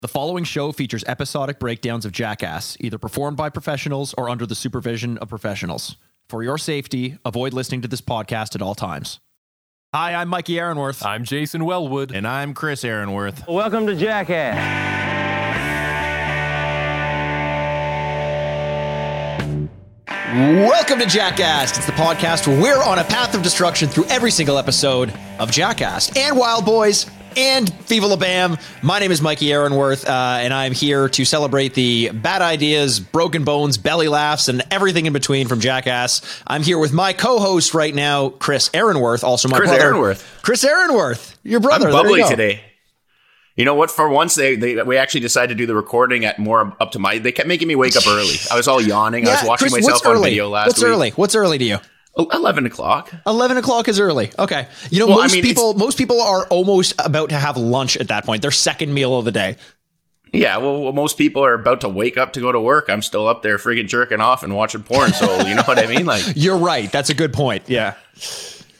The following show features episodic breakdowns of Jackass, either performed by professionals or under the supervision of professionals. For your safety, avoid listening to this podcast at all times. Hi, I'm Mikey Aaronworth. I'm Jason Wellwood. And I'm Chris Aaronworth. Welcome to Jackass. Welcome to Jackass. It's the podcast where we're on a path of destruction through every single episode of Jackass and Wild Boys and Viva La Bam. My name is Mikey Aaronworth, uh, and I'm here to celebrate the bad ideas, broken bones, belly laughs, and everything in between from Jackass. I'm here with my co-host right now, Chris Aaronworth, also my Chris brother. Aaronworth. Chris Aaronworth, your brother. I'm There you bubbly today. You know what? For once, they, they we actually decided to do the recording at more up to my. They kept making me wake up early. I was all yawning. I was watching Chris, myself on early? video last What's week. What's early? What's early to you? Eleven o'clock. 11 o'clock is early. Okay. You know, Well, I most mean, people most people are almost about to have lunch at that point. Their second meal of the day. Yeah. Well, well, most people are about to wake up to go to work. I'm still up there friggin' jerking off and watching porn. So you know what I mean? Like, You're right. That's a good point. Yeah.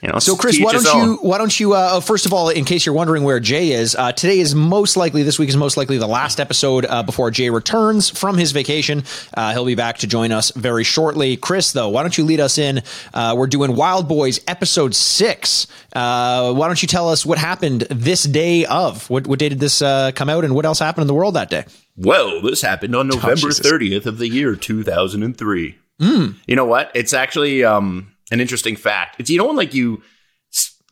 You know. So, Chris, why don't you? Why don't you? Uh, oh, first of all, in case you're wondering where Jay is, uh, today is most likely this week is most likely the last episode uh, before Jay returns from his vacation. Uh, he'll be back to join us very shortly. Chris, though, why don't you lead us in? Uh, we're doing Wild Boys episode six. Uh, why don't you tell us what happened this day of? What, what day did this uh, come out, and what else happened in the world that day? Well, this happened on November Jesus. 30th of the year 2003. Hmm. You know what? It's actually um, an interesting fact. It's you know when like you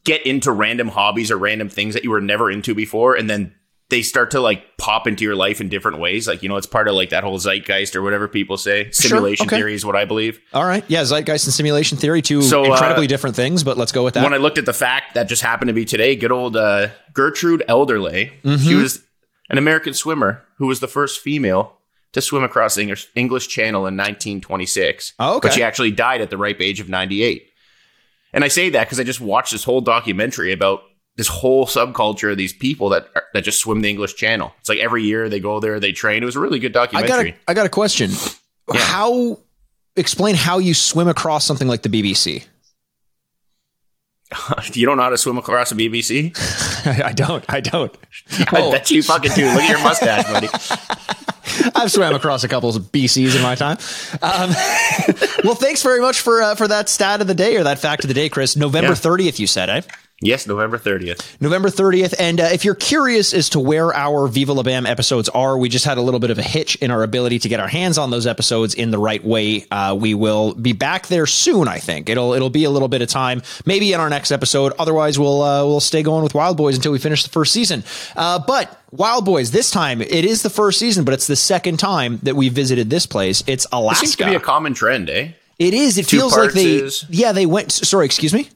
get into random hobbies or random things that you were never into before, and then they start to like pop into your life in different ways. Like you know, it's part of like that whole zeitgeist or whatever people say. Simulation okay. theory is what I believe. All right, yeah, zeitgeist and simulation theory, two So, uh, incredibly different things, but let's go with that. when I looked at the fact that just happened to be today, good old uh, Gertrude Ederle. She was an American swimmer who was the first female to swim across the English, English Channel in 1926. Oh, okay. But she actually died at the ripe age of 98. And I say that because I just watched this whole documentary about this whole subculture of these people that are, that just swim the English Channel. It's like every year they go there, they train. It was a really good I got documentary. a, I got a question. How explain how you swim across something like the BBC? you don't know how to swim across the BBC? I don't. I don't. I bet you fucking do. Look at your mustache, buddy. I've swam across a couple of BCs in my time. Um, well, thanks very much for uh, for that stat of the day or that fact of the day, Chris. November Yeah. thirtieth, you said, eh? Yes, November 30th. November 30th. And uh, if you're curious as to where our Viva La Bam episodes are, we just had a little bit of a hitch in our ability to get our hands on those episodes in the right way. Uh, we will be back there soon, I think. It'll it'll be a little bit of time, maybe in our next episode. Otherwise, we'll uh, we'll stay going with Wild Boys until we finish the first season. Uh, but Wild Boys, this time it is the first season, but it's the second time that we visited this place. It's It Alaska. seems to be a common trend, eh? it is. It Two feels like they. is- Yeah, they went. Sorry, excuse me.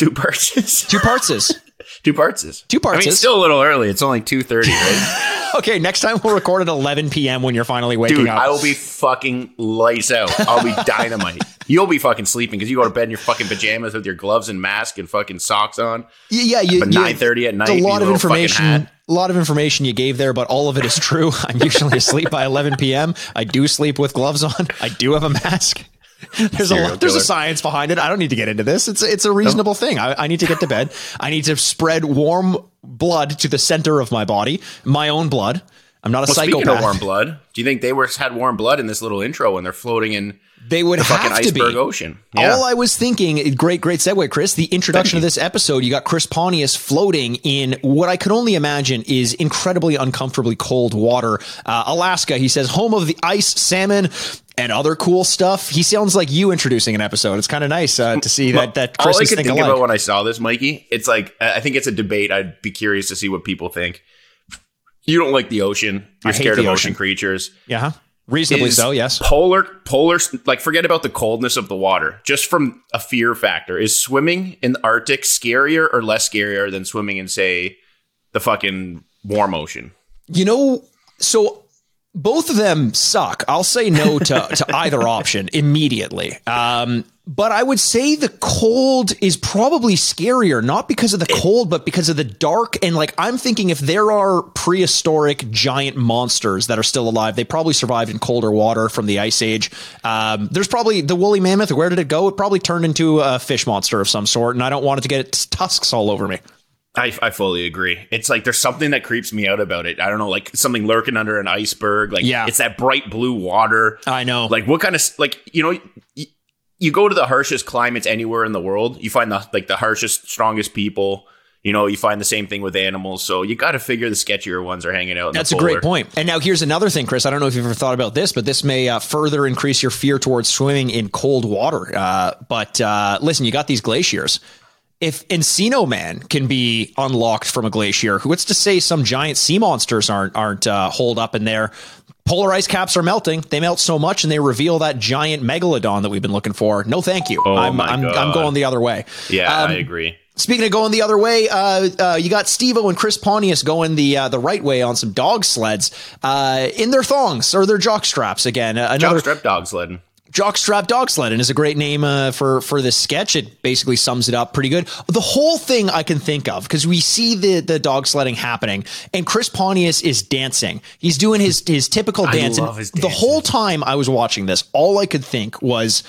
Two parts Two parts two parts Two parts I mean, it's still a little early. It's only two thirty, right? Okay, next time we'll record at 11 p.m. when you're finally waking up. Dude, up. I will be fucking lights out. I'll be dynamite. You'll be fucking sleeping because you go to bed in your fucking pajamas with your gloves and mask and fucking socks on. Y- yeah, you, But 9:30 at night, A lot of information. A lot of information you gave there, but all of it is true. I'm usually asleep by 11 p.m. I do sleep with gloves on. I do have a mask. There's a lot, there's a science behind it. I don't need to get into this. It's it's a reasonable thing. I, I need to get to bed. I need to spread warm blood to the center of my body, my own blood. I'm not a Well, psychopath. speaking of warm blood, do you think they were had warm blood in this little intro when they're floating in they would the fucking have to be. iceberg ocean? Yeah. All I was thinking, great, great segue, Chris. The introduction of this episode, you got Chris Pontius floating in what I could only imagine is incredibly uncomfortably cold water. Uh, Alaska, he says, home of the ice, salmon, and other cool stuff. He sounds like you introducing an episode. It's kind of nice uh, to see that that All I could think about when I saw this, Mikey, it's like I think it's a debate. I'd be curious to see what people think. You don't like the ocean. You're scared of ocean. ocean creatures. yeah, reasonably Is so. Yes. Polar, polar, like forget about the coldness of the water. Just from a fear factor, is swimming in the Arctic scarier or less scarier than swimming in, say, the fucking warm ocean? You know, so both of them suck. I'll say no to, to either option immediately. Um, but I would say the cold is probably scarier, not because of the cold, but because of the dark. And like, I'm thinking if there are prehistoric giant monsters that are still alive, they probably survived in colder water from the ice age. Um, there's probably the woolly mammoth. Where did it go? It probably turned into a fish monster of some sort. And I don't want it to get its tusks all over me. I, I fully agree. It's like there's something that creeps me out about it. I don't know, like something lurking under an iceberg. Like, Yeah. it's that bright blue water. I know. Like, what kind of like you know, you, you go to the harshest climates anywhere in the world, you find the like the harshest, strongest people. You know, you find the same thing with animals. So you got to figure the sketchier ones are hanging out. In That's a great point. And now here's another thing, Chris. I don't know if you've ever thought about this, but this may uh, further increase your fear towards swimming in cold water. Uh, but uh, listen, you got these glaciers. If Encino Man can be unlocked from a glacier, what's to say some giant sea monsters aren't aren't uh, holed up in there? Polar ice caps are melting. They melt so much, and they reveal that giant megalodon that we've been looking for. No, thank you. Oh I'm my I'm, I'm going the other way. Yeah, Um, I agree. Speaking of going the other way, uh, uh, you got Steve-O and Chris Pontius going the uh, the right way on some dog sleds uh, in their thongs or their jock straps again. Uh, another Jockstrap dog sledding. Jockstrap dog sledding is a great name uh, for for this sketch. It basically sums it up pretty good. The whole thing I can think of because we see the the dog sledding happening, and Chris Pontius is dancing. He's doing his his typical dance. and love his The whole time I was watching this, all I could think was.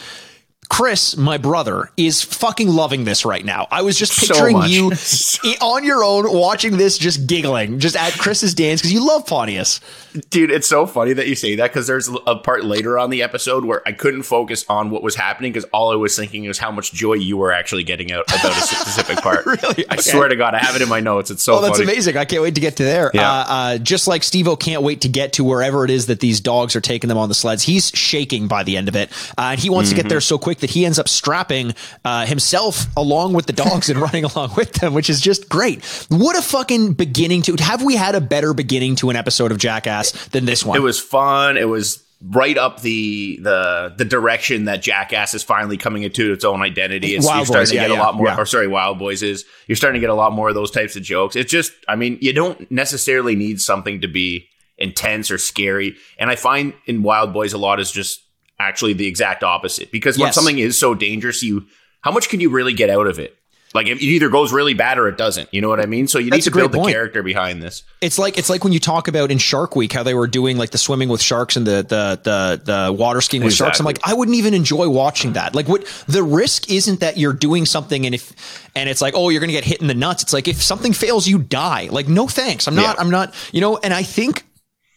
Chris, my brother, is fucking loving this right now. I was just picturing much. you on your own watching this, just giggling, just at Chris's dance because you love Pontius. Dude, it's so funny that you say that because there's a part later on the episode where I couldn't focus on what was happening because all I was thinking was how much joy you were actually getting out about a specific part. Really? I Okay. swear to God, I have it in my notes. It's so Oh, that's funny. amazing. I can't wait to get to there. Yeah. Uh, uh, just like Steve-O can't wait to get to wherever it is that these dogs are taking them on the sleds. He's shaking by the end of it. Uh, and he wants to get Mm-hmm. there so quick that he ends up strapping uh, himself along with the dogs and running along with them, which is just great. What a fucking beginning to have we had a better beginning to an episode of Jackass than this one? It was fun. It was right up the the the direction that Jackass is finally coming into its own identity. It's, Wild you're starting Boys, to yeah, get yeah, a lot more. yeah. Or sorry, Wild Boys is. You're starting to get a lot more of those types of jokes. It's just, I mean, you don't necessarily need something to be intense or scary. And I find in Wild Boys a lot is just actually the exact opposite. Because when Yes. something is so dangerous, you how much can you really get out of it? Like it either goes really bad or it doesn't. You know what I mean? So you That's need to build great the character behind this. It's like it's like when you talk about in Shark Week how they were doing like the swimming with sharks and the the the the water skiing with sharks. I'm like, I wouldn't even enjoy watching that. Like, what the risk isn't that you're doing something and if and it's like, oh, you're gonna get hit in the nuts. It's like if something fails, you die. Like, no thanks. I'm not. Yeah. I'm not. You know. And I think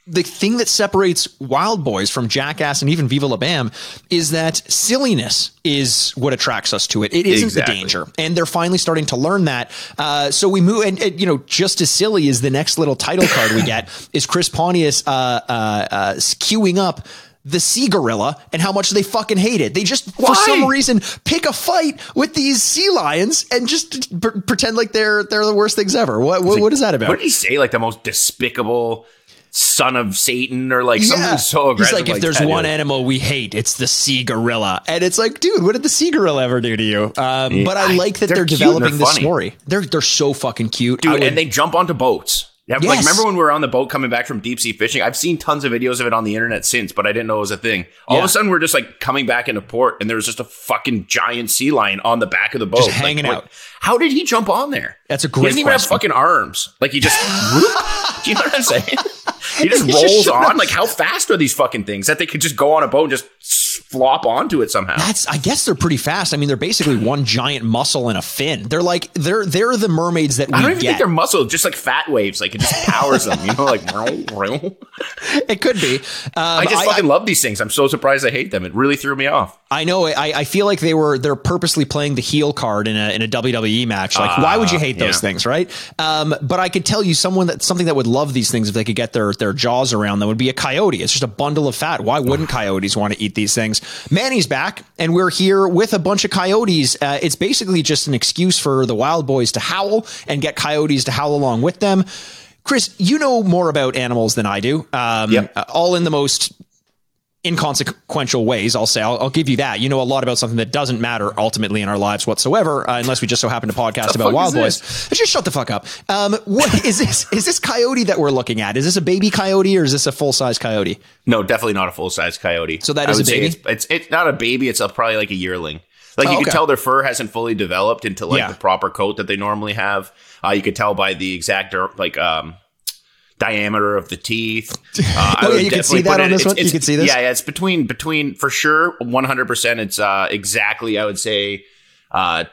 the thing that separates Wild Boys from Jackass and even Viva La Bam is that silliness is what attracts us to it. It isn't Exactly. the danger, and they're finally starting to learn that. Uh, so we move, and, and, you know, just as silly as the next little title card we get is Chris Pontius uh, uh, uh, queuing up. The sea gorilla and how much they fucking hate it. They just, for some reason, pick a fight with these sea lions and just p- pretend like they're they're the worst things ever. What what, what is that about? What did he say? Like the most despicable son of Satan, or like something so aggressive. He's like, if there's that, one dude. animal we hate, it's the sea gorilla. And it's like, dude, what did the sea gorilla ever do to you? Um, but I I- like that they're, they're developing this story. They're they're so fucking cute. Dude, would- and they jump onto boats. Yeah, Like, remember when we were on the boat coming back from deep sea fishing? I've seen tons of videos of it on the internet since, but I didn't know it was a thing. All of a sudden, we're just like coming back into port, and there was just a fucking giant sea lion on the back of the boat, Just hanging what- out. How did he jump on there? That's a He great doesn't even have fucking arms. Like he just, do you know what I'm saying? He just rolls on. Like how fast are these fucking things that they could just go on a boat and just flop onto it somehow? That's I guess they're pretty fast. I mean, they're basically one giant muscle and a fin. They're like they're they're the mermaids that we I don't even get. think they're muscle, just like fat waves. Like it just powers them, you know, like it could be. Um, I just fucking love these things. I'm so surprised I hate them. It really threw me off. I know. I, I feel like they were they're purposely playing the heel card in a in a WWE match. Like, why would you hate those yeah. things, right? Um, but I could tell you someone that something that would love these things if they could get their their jaws around them would be a coyote. It's just a bundle of fat. Why wouldn't coyotes want to eat these things? Manny's back, and we're here with a bunch of coyotes. Uh, it's basically just an excuse for the Wild Boys to howl and get coyotes to howl along with them. Chris, you know more about animals than I do. Um, Yep. all in the most inconsequential ways. I'll say I'll, I'll give you that. You know a lot about something that doesn't matter ultimately in our lives whatsoever, uh, unless we just so happen to podcast about Wild Boys. Just shut the fuck up. Um, what is this? Is this coyote that we're looking at? Is this a baby coyote or is this a full size coyote? No, definitely not a full size coyote. So that I is would a baby? It's, it's it's not a baby. It's a, probably like a yearling. Like Oh, you okay. can tell their fur hasn't fully developed into like Yeah. the proper coat that they normally have. Uh, you could tell by the exact uh, like um, diameter of the teeth. Uh, Oh, yeah, you can see that on this it's- one? You can see this? Yeah, yeah. It's between between for sure one hundred percent. It's uh, exactly I would say uh,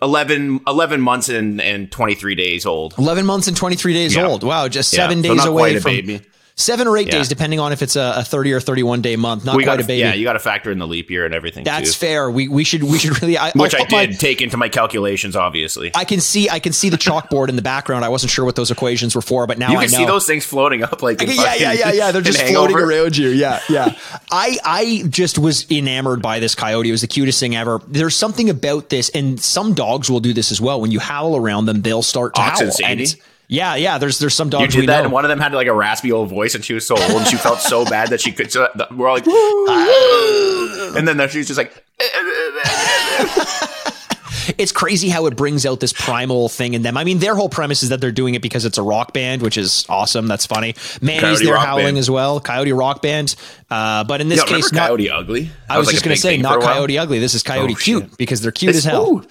11, 11 months and, and 23 days old. 11 months and 23 days Yeah. old. Wow, just Yeah, seven so days not away from baby. Seven or eight Yeah. days, depending on if it's a, a 30 or 31 day month. Not We quite got a baby. yeah, you got to factor in the leap year and everything. That's too. fair. We we should we should really. I, which I'll I put my- did take into my calculations. Obviously, I can see I can see the chalkboard in the background. I wasn't sure what those equations were for, but now you I can see those things floating up like yeah, yeah, yeah, yeah. They're just floating around you. Yeah, yeah. I, I just was enamored by this coyote. It was the cutest thing ever. There's something about this, and some dogs will do this as well. When you howl around them, they'll start to Oxen howl. Yeah, yeah. There's there's some You dogs we did that, know. and one of them had like a raspy old voice, and she was so old, and she felt so bad that she could. So we're all like, and then she's just like, it's crazy how it brings out this primal thing in them. I mean, their whole premise is that they're doing it because it's a rock band, which is awesome. That's funny. Manny's there howling Band. as well. Coyote Rock Band. Uh, but in this "Yo, case, not, Coyote Ugly?" I was, like, just going to say not. Coyote Ugly. This is Coyote Oh, Cute shit. because they're cute It's- as hell. ooh,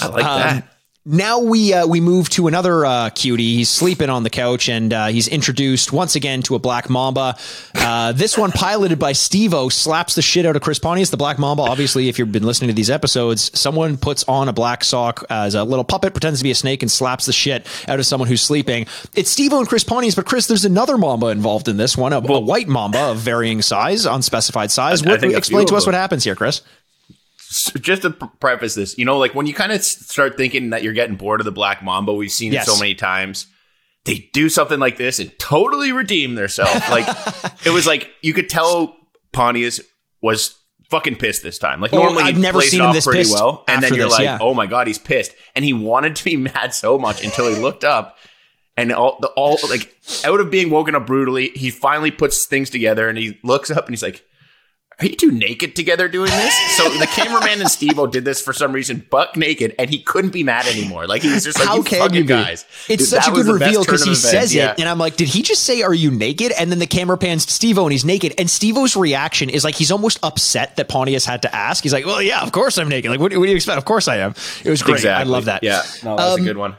I like Um, that. Now we uh, we move to another uh, cutie. He's sleeping on the couch, and uh, he's introduced once again to a black mamba. Uh, this one, piloted by Steve-O, slaps the shit out of Chris Pontius. The black mamba, obviously, if you've been listening to these episodes, someone puts on a black sock as a little puppet, pretends to be a snake, and slaps the shit out of someone who's sleeping. It's Steve-O and Chris Pontius, but Chris, there's another mamba involved in this one, a, a white mamba of varying size, unspecified size. I What, think explain to us what happens here, Chris. Just to preface this, you know, like when you kind of start thinking that you're getting bored of the Black Mamba, we've seen Yes. it so many times. They do something like this and totally redeem themselves. Like it was like you could tell Pontius was fucking pissed this time. Like Oh, normally I've never seen him off this pretty pissed well, and then you're this, like, yeah. oh my god, he's pissed, and he wanted to be mad so much until he looked up. And all the all like out of being woken up brutally, he finally puts things together and he looks up and he's like, are you two naked together doing this? So the cameraman and Steve-O did this for some reason, buck naked, and he couldn't be mad anymore. Like he was just like, How you can fucking you be? guys. It's Dude, such a good reveal because he says yeah. it, and I'm like, did he just say, "Are you naked?" And then the camera pans to Steve-O, and he's naked, and Steve-O's reaction is like he's almost upset that Pontius had to ask. He's like, "Well, yeah, of course I'm naked. Like, what, what do you expect? Of course I am." It was great. I love that. Yeah, no, that was Um, a good one.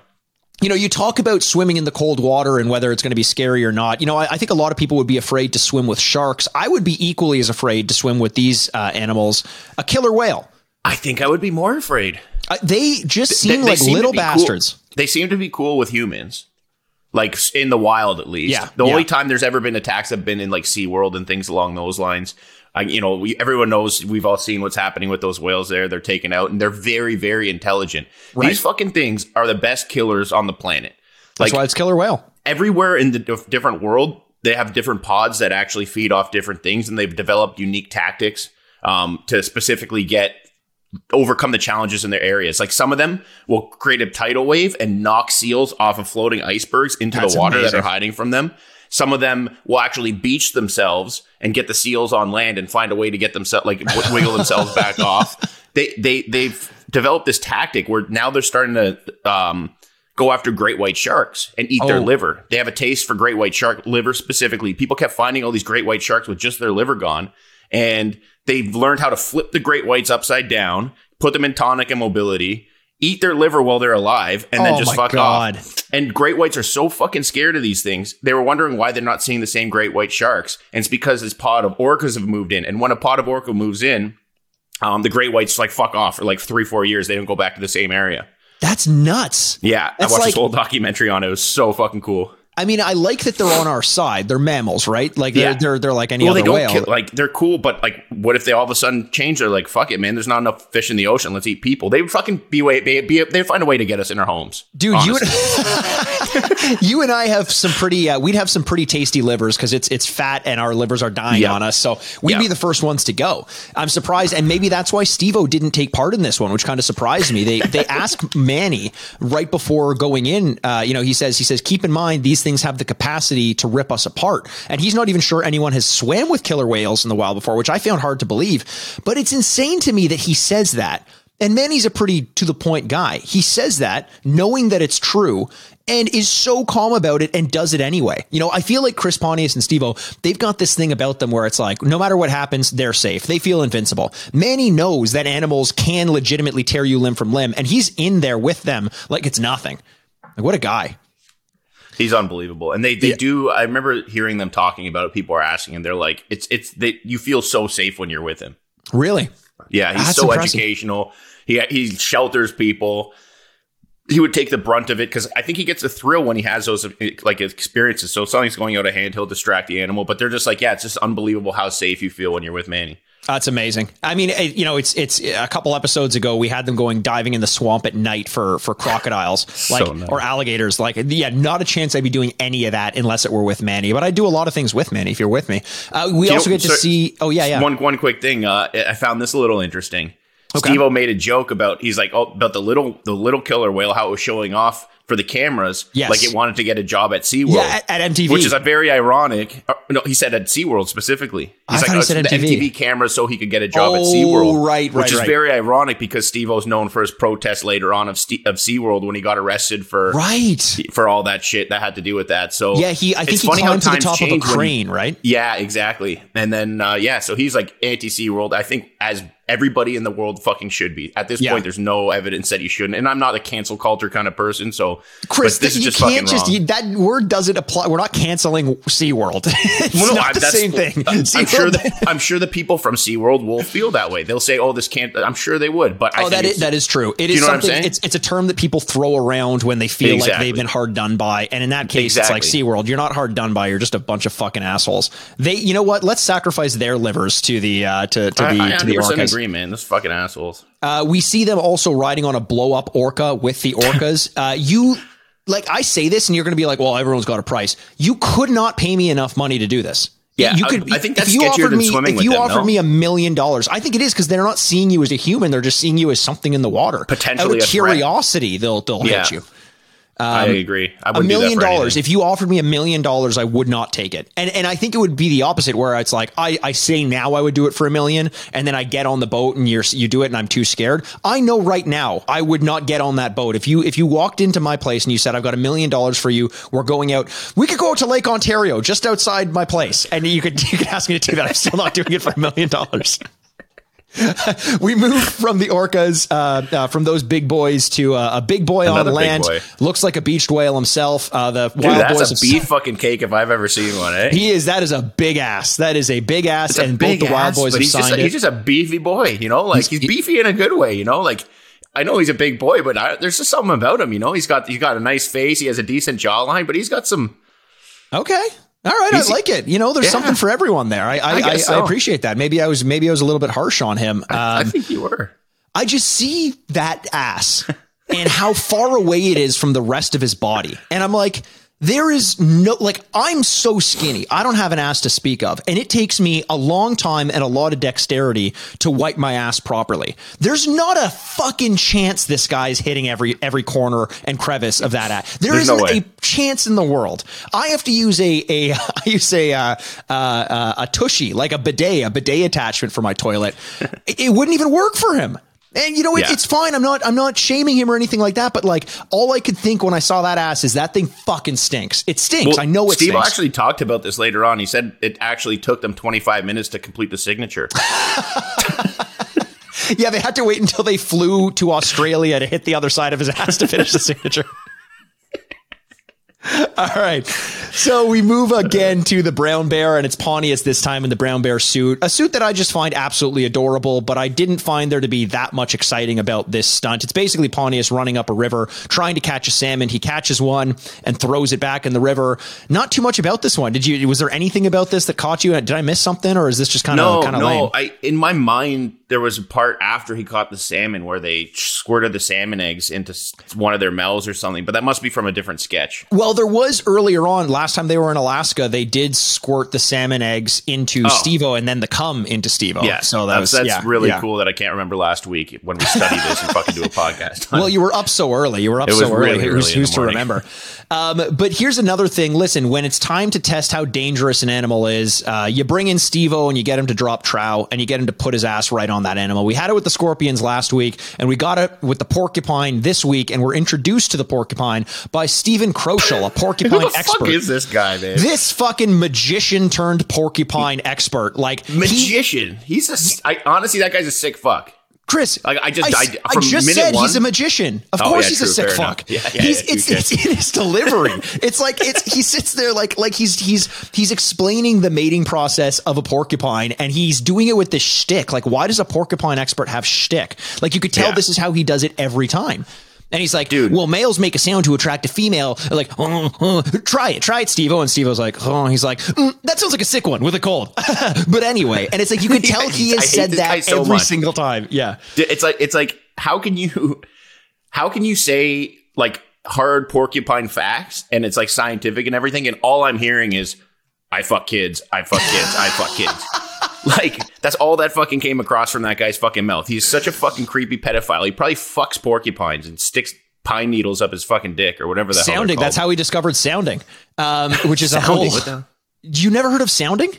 You know, you talk about swimming in the cold water and whether it's going to be scary or not. You know, I, I think a lot of people would be afraid to swim with sharks. I would be equally as afraid to swim with these uh, animals. A killer whale. I think I would be more afraid. Uh, they just seem they like seem little be cool- bastards. They seem to be cool with humans. Like in the wild, at least. Yeah, The yeah. only time there's ever been attacks have been in like SeaWorld and things along those lines. I, you know, we, everyone knows we've all seen what's happening with those whales there. They're taken out and they're very, very intelligent. Right. These fucking things are the best killers on the planet. That's Like why it's killer whale. everywhere in the dif- different world, they have different pods that actually feed off different things, and they've developed unique tactics um, to specifically get overcome the challenges in their areas. Like some of them will create a tidal wave and knock seals off of floating icebergs into That's the water that are hiding from them. Some of them will actually beach themselves and get the seals on land and find a way to get themselves like w- wiggle themselves back off. They they they've developed this tactic where now they're starting to um, go after great white sharks and eat their Oh. liver. They have a taste for great white shark liver specifically. People kept finding all these great white sharks with just their liver gone, and they've learned how to flip the great whites upside down, put them in tonic immobility, eat their liver while they're alive, and then Oh just my fuck God. off. And great whites are so fucking scared of these things. They were wondering why they're not seeing the same great white sharks, and it's because this pod of orcas have moved in. And when a pod of orca moves in, um, the great whites like fuck off for like three, four years. They don't go back to the same area. That's nuts. Yeah, I watched like- this whole documentary on it. It was so fucking cool. I mean, I like that they're on our side. They're mammals, right? Like they're Yeah. they're, they're like any well, other they don't whale. kill, like they're cool, but like, what if they all of a sudden change? They're like, fuck it, man. There's not enough fish in the ocean. Let's eat people. They would fucking be way. Be, be, they'd find a way to get us in our homes, Dude, you and, you and I have some pretty. Uh, we'd have some pretty tasty livers because it's it's fat and our livers are dying Yeah. on us. So we'd Yeah. be the first ones to go. I'm surprised, and maybe that's why Steve-O didn't take part in this one, which kind of surprised me. They they asked Manny right before going in. Uh, you know, he says he says keep in mind these things have the capacity to rip us apart, and he's not even sure anyone has swam with killer whales in the wild before, which I found hard to believe. But it's insane to me that he says that. And Manny's a pretty to the point guy. He says that knowing that it's true and is so calm about it and does it anyway. You know, I feel like Chris Pontius and Steve-O, they've got this thing about them where it's like, no matter what happens, they're safe. They feel invincible. Manny knows that animals can legitimately tear you limb from limb and he's in there with them like it's nothing. Like, what a guy. He's unbelievable, and they they Yeah. do. I remember hearing them talking about it. People are asking, and they're like, "It's it's they, you feel so safe when you're with him." Really? Yeah, he's That's so impressive. educational. He he shelters people. he would take the brunt of it because I think he gets a thrill when he has those like experiences. So if something's going out of hand, he'll distract the animal. But they're just like, yeah, it's just unbelievable how safe you feel when you're with Manny. That's amazing. I mean, it, you know, it's it's a couple episodes ago we had them going diving in the swamp at night for for crocodiles, like nice. or alligators. Like, yeah, not a chance I'd be doing any of that unless it were with Manny. But I do a lot of things with Manny. If you're with me, uh, we You also know, get to so- see. Oh yeah, yeah. One one quick thing. Uh, I found this a little interesting. Okay. Steve-O made a joke about he's like oh about the little the little killer whale how it was showing off for the cameras Yes. like it wanted to get a job at SeaWorld. yeah, at, at MTV, Which is a very ironic. uh, no, he said at SeaWorld specifically. I He's thought like, he oh, said MTV. MTV cameras so he could get a job at Oh, SeaWorld. right, right, Which is right. very ironic because Steve-O's known for his protest later on of, of SeaWorld when he got arrested for right. for all that shit that had to do with that. So Yeah, he. I think it's he funny how climbed to the top of a change when- crane, right? yeah, exactly. And then uh, yeah, so he's like anti SeaWorld. I think as everybody in the world fucking should be. At this Yeah. point, there's no evidence that you shouldn't. And I'm not a cancel culture kind of person, so Chris, this is just can't fucking just wrong. you, that word doesn't apply. We're not canceling SeaWorld. it's Well, no, not I- the same thing. I'm sure that I'm sure the people from SeaWorld will feel that way. They'll say, "Oh, this can't." I'm sure they would, but I Oh, that is that is true. It you is know what I'm something. saying? It's it's a term that people throw around when they feel like they've been hard done by. And in that case, it's like Exactly. SeaWorld. You're not hard done by. You're just a bunch of fucking assholes. They, you know what? Let's sacrifice their livers to the uh, to to the I, to the 100% orcas. agree, man. Those fucking assholes. Uh, we see them also riding on a blow up orca with the orcas. Uh, you like I say this, and you're going to be like, "Well, everyone's got a price." You could not pay me enough money to do this. Yeah, you could. I think if that's you sketchier offered me, If you them, offered no? me a million dollars, I think it is because they're not seeing you as a human; they're just seeing you as something in the water. Potentially out a of threat. curiosity, they'll they'll Yeah. hit you. I agree. I Um, A million dollars. anything. If you offered me a million dollars, I would not take it. And and I think it would be the opposite, where it's like I, I say now I would do it for a million, and then I get on the boat and you're you do it, and I'm too scared. I know right now I would not get on that boat. If you if you walked into my place and you said I've got a million dollars for you, we're going out. We could go out to Lake Ontario, just outside my place, and you could you could ask me to do that. I'm still not doing it for a million dollars. we moved from the orcas, uh, uh, from those big boys to uh, a big boy Another on land. boy. Looks like a beached whale himself. Uh, the Dude, wild that's boys a beef fucking cake if I've ever seen one, eh? He is. That is a big ass. That is a big ass, It's and both the wild ass, boys have he's just, signed a, it. he's just a beefy boy, you know? Like he's, beefy in a good way, you know? Like I know he's a big boy, but I, there's just something about him, you know? He's got he's got a nice face, he has a decent jawline, but he's got some okay. All right, I like it. You know, there's Yeah. something for everyone there. I I, I, guess I appreciate that. Maybe I was maybe I was a little bit harsh on him. I Um, think you were. I just see that ass and how far away it is from the rest of his body. And I'm like, there is no, like, I'm so skinny. I don't have an ass to speak of. And it takes me a long time and a lot of dexterity to wipe my ass properly. There's not a fucking chance this guy's hitting every, every corner and crevice of that ass. There There's no isn't a chance in the world. I have to use a, a, I use a, uh, uh, uh, a tushy, like a bidet, a bidet attachment for my toilet. it, it wouldn't even work for him. And you know, it, Yeah. it's fine. I'm not, I'm not shaming him or anything like that. But like, all I could think when I saw that ass is that thing fucking stinks. It stinks. I know it Steve stinks. actually talked about this later on. He said it actually took them 25 minutes to complete the signature. yeah, they had to wait until they flew to Australia to hit the other side of his ass to finish the signature. All right. So we move again to the brown bear, and it's Pontius this time in the brown bear suit. A suit that I just find absolutely adorable, but I didn't find there to be that much exciting about this stunt. It's basically Pontius running up a river, trying to catch a salmon. He catches one and throws it back in the river. Not too much about this one. Did you was there anything about this that caught you? Did I miss something, or is this just kind No, of kind of no. lame? I in my mind there was a part after he caught the salmon where they squirted the salmon eggs into one of their mouths or something, but that must be from a different sketch. Well, there was earlier on, last time they were in Alaska, they did squirt the salmon eggs into Oh. Steve-O and then the cum into Steve-O. Yeah, So that that's, was that's yeah, really yeah. cool that I can't remember last week when we studied this and fucking do a podcast. Well, you were up so early. You were up so early. really who's early in who's to remember? Um, but here's another thing. Listen, when it's time to test how dangerous an animal is, uh, you bring in Steve-O and you get him to drop trout and you get him to put his ass right on that animal. We had it with the scorpions last week and we got it with the porcupine this week. And we're introduced to the porcupine by Stephen Kroschel, a Who porcupine the expert. fuck is this guy, man? this fucking magician turned porcupine expert. Like he- Magician. He's a. I, honestly, that guy's a sick fuck. Chris, Like, I just- I, I- I just said one- he's a magician. Of Oh, course, yeah, he's true, a sick fuck. Yeah, yeah, he's, it's, it's in his delivery. it's like it's he sits there like like he's he's he's explaining the mating process of a porcupine, and he's doing it with this shtick. Like, why does a porcupine expert have shtick? Like, you could tell this is how he does it every time. And he's like, Dude. well, males make a sound to attract a female. Like, oh, oh, try it, try it, Steve-O. And Steve-O's like, oh, he's like, mm, that sounds like a sick one with a cold. but anyway, and it's like, you can tell he has said that so every much. single time. Yeah. It's like it's like how can you how can you say like hard porcupine facts and it's like scientific and everything and all I'm hearing is I fuck kids, I fuck kids, I fuck kids. Like that's all that fucking came across from that guy's fucking mouth. He's such a fucking creepy pedophile. He probably fucks porcupines and sticks pine needles up his fucking dick or whatever the hell. sounding. That's how he discovered sounding, um, which is a Sounding, whole. what the- You never heard of sounding?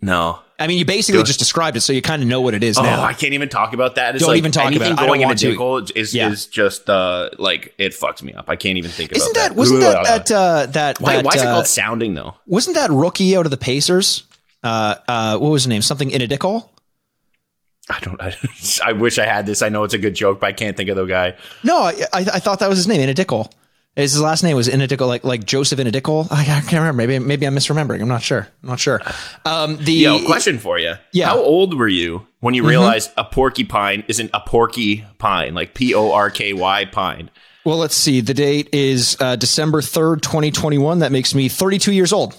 No. I mean, you basically just described it, so you kind of know what it is Oh, now. I can't even talk about that. It's Don't like even talk about it. Going in a want to. dick hole is Yeah. is just uh like it fucks me up. I can't even think Isn't about that wasn't that that uh, that why, that, why is it uh, called sounding though? wasn't that rookie out of the Pacers? Uh, uh, what was his name? Something Inadicol? I don't. I, I wish I had this. I know it's a good joke, but I can't think of the guy. No, I, I, I thought that was his name, Inadicol. His last name was Inadicol, like like Joseph Inadicol. I, I can't remember. Maybe maybe I'm misremembering. I'm not sure. I'm not sure. Um, the Yo, question for you. Yeah. How old were you when you realized a porcupine isn't a porky pine, like P O R K Y pine? well, let's see. The date is uh, December third, 2021. That makes me 32 years old.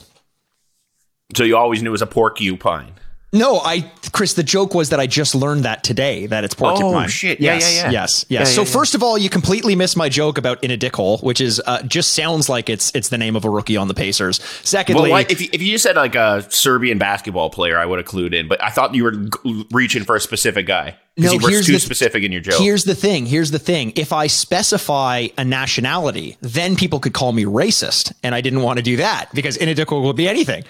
So you always knew it was a porcupine. No, I, Chris. The joke was that I just learned that today that it's porcupine. Oh, shit. Yeah, yes, yeah, yeah. yes, yes. Yeah, so yeah, first of all, you completely missed my joke about in a dickhole, which is uh, just sounds like it's it's the name of a rookie on the Pacers. Secondly, Well, if you, if you just said like a Serbian basketball player, I would have clued in. But I thought you were g- reaching for a specific guy No, you were here's too the- specific in your joke. Here's the thing. Here's the thing. If I specify a nationality, then people could call me racist, and I didn't want to do that because Inadicol would be anything.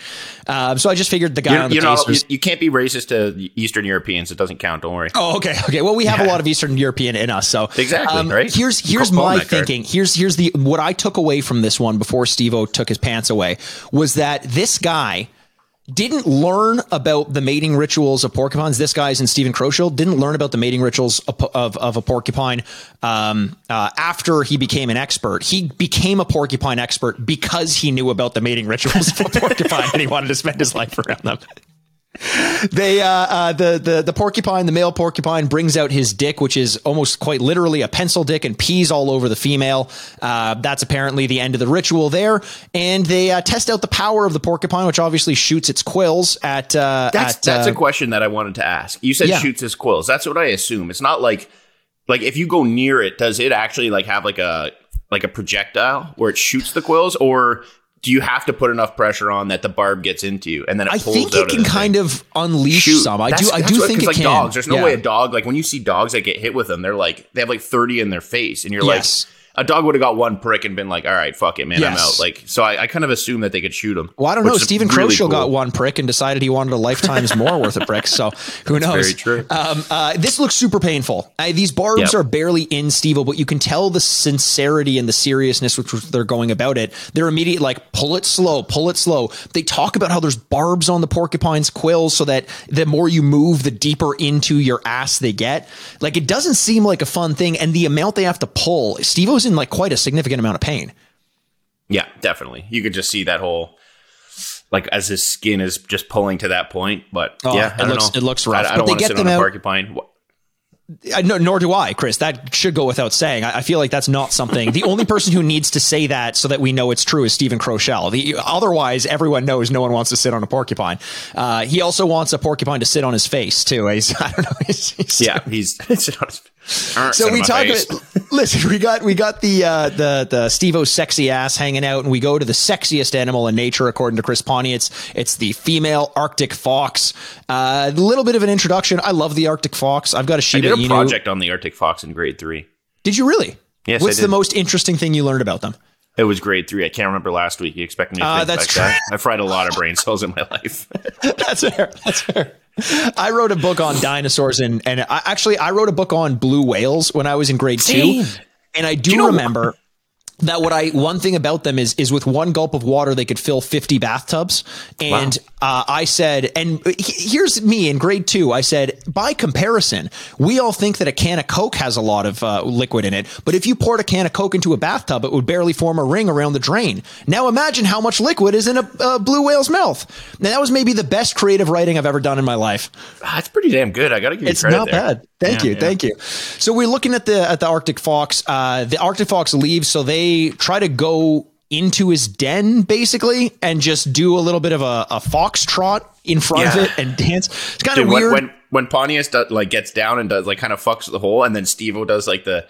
Um, so I just figured the guy You're, on the not, you, you can't be racist to Eastern Europeans. It doesn't count. Don't worry. Oh, okay, okay. Well, we have a lot of Eastern European in us, so um, Exactly, right? Here's here's my that card. thinking. Here's here's the what I took away from this one before Steve-O took his pants away was that this guy didn't learn about the mating rituals of porcupines. This guy's in Stephen Kroschel didn't learn about the mating rituals of, of, of a porcupine um, uh, after he became an expert. He became a porcupine expert because he knew about the mating rituals of a porcupine and he wanted to spend his life around them. They uh, uh, the the the porcupine, the male porcupine, brings out his dick, which is almost quite literally a pencil dick, and pees all over the female. Uh, that's apparently the end of the ritual there. And they uh, test out the power of the porcupine, which obviously shoots its quills at. Uh, That's at, that's uh, a question that I wanted to ask. You said Yeah. shoots its quills. That's what I assume. It's not like like if you go near it, does it actually like have like a like a projectile where it shoots the quills, or do you have to put enough pressure on that the barb gets into you and then it I think it can the kind thing? of unleash Shoot. some. I That's- do. I do what- think it like can. dogs. There's no Yeah. way a dog like when you see dogs that get hit with them, they're like they have like 30 in their face, and you're Yes. like. A dog would have got one prick and been like, "All right, fuck it, man, I'm out." Like, so I, I kind of assume that they could shoot him. Well, I don't know. Stephen really Kroschel cool. got one prick and decided he wanted a lifetime's more worth of pricks. So who knows? very true. Um, uh, this looks super painful. Uh, these barbs Yep. are barely in Steve, but you can tell the sincerity and the seriousness with which they're going about it. They're immediate like pull it slow, pull it slow. They talk about how there's barbs on the porcupine's quills so that the more you move, the deeper into your ass they get. Like it doesn't seem like a fun thing, and the amount they have to pull, Steve-O's in like quite a significant amount of pain. Yeah, definitely. You could just see that whole like as his skin is just pulling to that point. But Oh, yeah, it I looks- know. it looks rough. I, I don't they want to get sit them on a out- porcupine. Uh, no, nor do I, Chris. That should go without saying. I, I feel like that's not something. The only person who needs to say that so that we know it's true is Stephen Kroschel. The otherwise, everyone knows no one wants to sit on a porcupine. Uh, he also wants a porcupine to sit on his face too. He's, I don't know. He's, he's- Yeah, he's sit on his- So we talk. face. About, listen, we got we got the uh, the the Steve-O sexy ass hanging out, and we go to the sexiest animal in nature, according to Chris Poney. It's it's the female Arctic fox. A little bit of an introduction. I love the Arctic fox. I've got a I Shiba did a Inu. project on the Arctic fox in grade three. Did you really? Yes, What's I the most interesting thing you learned about them? It was grade three. I can't remember last week. You expect me to Uh, think that's like true. that? I fried a lot of brain cells in my life. That's fair. That's fair. I wrote a book on dinosaurs and and I, actually I wrote a book on blue whales when I was in grade two, and I do, you know- remember. That what I one thing about them is is with one gulp of water they could fill fifty bathtubs, and uh, I said, and he- here's me in grade two. I said, by comparison, we all think that a can of Coke has a lot of uh, liquid in it, but if you poured a can of Coke into a bathtub, it would barely form a ring around the drain. Now imagine how much liquid is in a, a blue whale's mouth. Now that was maybe the best creative writing I've ever done in my life. That's pretty damn good. I got to give you It's credit not there. bad. Thank Yeah, you, yeah. thank you. So we're looking at the at the Arctic fox. Uh, the Arctic fox leaves, so they try to go into his den basically and just do a little bit of a, a fox trot in front of it and dance. It's kind of weird. when when Pontius does, like gets down and does like kind of fucks the hole, and then Steve-O does like the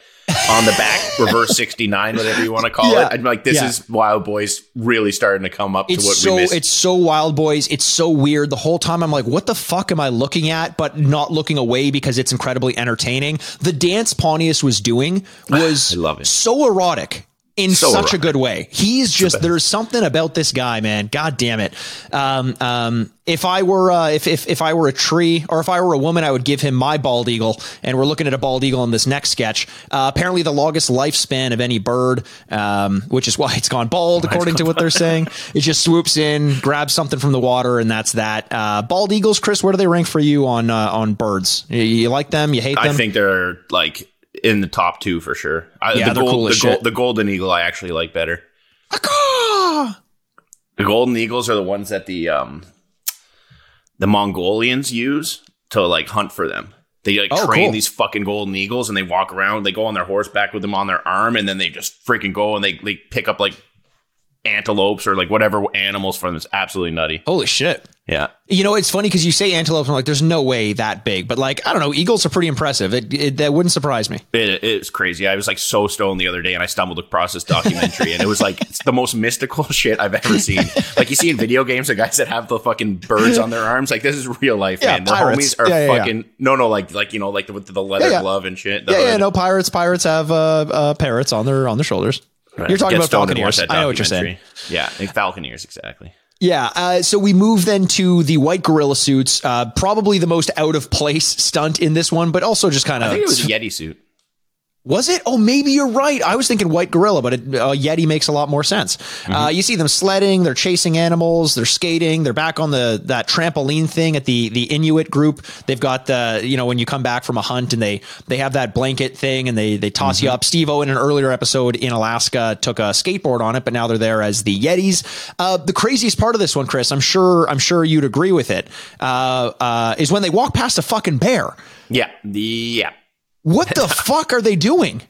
on the back reverse sixty nine, whatever you want to call Yeah. it. I'm like, this Yeah. is Wild Boys really starting to come up to it's what so we missed. it's so wild boys it's so weird the whole time i'm like what the fuck am i looking at but not looking away because it's incredibly entertaining the dance pontius was doing was I love it. so erotic in So such a good way. He's just there's something about this guy man. God damn it. Um, um, if i were uh, if, if if i were a tree or if i were a woman i would give him my bald eagle and we're looking at a bald eagle in this next sketch. Uh, apparently the longest lifespan of any bird um, which is why it's gone bald according to what they're saying. It just swoops in grabs something from the water and that's that. Uh, bald eagles chris where do they rank for you on uh, on birds? You, you like them? You hate them? I think they're like in the top two for sure. I, Yeah, the, they're cool the, gold- the golden eagle I actually like better. The golden eagles are the ones that the um the Mongolians use to like hunt for them. They like Oh, train cool. these fucking golden eagles and they walk around. They go on their horseback with them on their arm, and then they just freaking go and they they pick up like antelopes or like whatever animals from them. It's absolutely nutty. holy shit Yeah, You know, it's funny because you say antelope, and I'm like, there's no way that big. But like, I don't know, eagles are pretty impressive. It, it that wouldn't surprise me. it, it's crazy. I was like so stoned the other day, and I stumbled across this documentary, and it was like it's the most mystical shit I've ever seen. Like you see in video games, the guys that have the fucking birds on their arms, like this is real life, Yeah, man. The pirates. homies are Yeah, yeah, fucking no, no, like like you know, like the, with the leather glove and shit. The Yeah, yeah, no pirates. Pirates have uh, uh, parrots on their on their shoulders. Right. You're talking Get about falconeers. I know what you're saying. Yeah, falconeers exactly. Yeah. Uh, so we move then to the white gorilla suits. Uh, probably the most out of place stunt in this one, but also just kind I of think it was a Yeti suit. Was it? Oh, maybe you're right. I was thinking white gorilla, but it, uh, Yeti makes a lot more sense. Mm-hmm. Uh, you see them sledding, they're chasing animals, they're skating, they're back on the that trampoline thing at the the Inuit group. They've got the you know when you come back from a hunt and they they have that blanket thing and they they toss Mm-hmm. you up. Steve O in an earlier episode in Alaska took a skateboard on it, but now they're there as the Yetis. Uh, the craziest part of this one, Chris, I'm sure I'm sure you'd agree with it, uh, uh, is when they walk past a fucking bear. Yeah, yeah. What the fuck are they doing?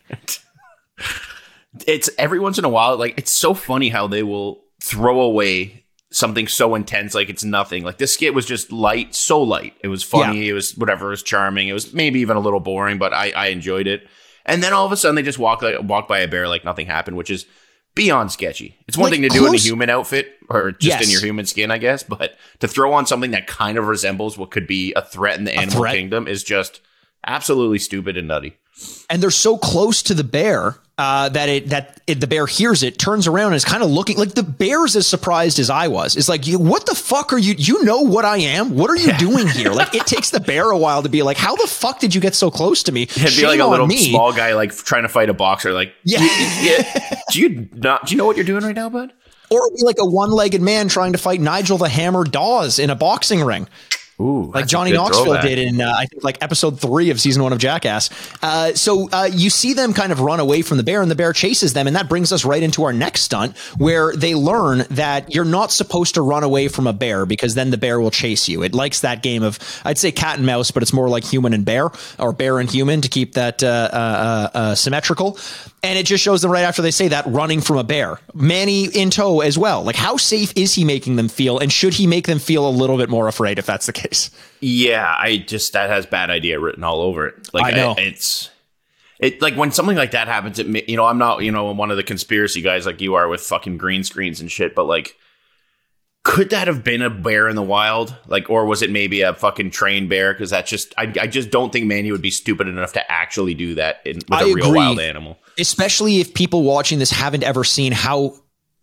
It's every once in a while, like it's so funny how they will throw away something so intense, like it's nothing. Like this skit was just light, so light. It was funny. It was whatever. It was charming. It was maybe even a little boring, but I, I enjoyed it. And then all of a sudden, they just walk like walk by a bear like nothing happened, which is beyond sketchy. It's one Like, thing to do in a human outfit or just Yes. in your human skin, I guess, but to throw on something that kind of resembles what could be a threat in the animal threat? kingdom is just absolutely stupid and nutty. and they're so close to the bear uh, that it that it, the bear hears it, turns around, and is kind of looking like the bear's as surprised as I was. It's like, you, what the fuck are you? You know what I am? What are you doing here? Like, it takes the bear a while to be like, how the fuck did you get so close to me? It'd be Shame like a little me. small guy like trying to fight a boxer. Like, Yeah. yeah. do you not? Do you know what you're doing right now, bud? or it'd be like a one-legged man trying to fight Nigel the Hammer Dawes in a boxing ring. Ooh, like Johnny Knoxville did in uh, I think like episode three of season one of Jackass. Uh, so uh, you see them kind of run away from the bear, and the bear chases them, and that brings us right into our next stunt where they learn that you're not supposed to run away from a bear because then the bear will chase you. It likes that game of I'd say cat and mouse, but it's more like human and bear or bear and human to keep that uh, uh, uh, symmetrical. And it just shows them right after they say that running from a bear. Manny in tow as well. Like how safe is he making them feel, and should he make them feel a little bit more afraid if that's the case? Yeah, I just that has bad idea written all over it. Like I know. it's it like when something like that happens. It you know I'm not you know one of the conspiracy guys like you are with fucking green screens and shit, but like. Could that have been a bear in the wild? Like, or was it maybe a fucking trained bear? Because that's just, I, I just don't think Manny would be stupid enough to actually do that in, with I a real wild animal. Especially if people watching this haven't ever seen how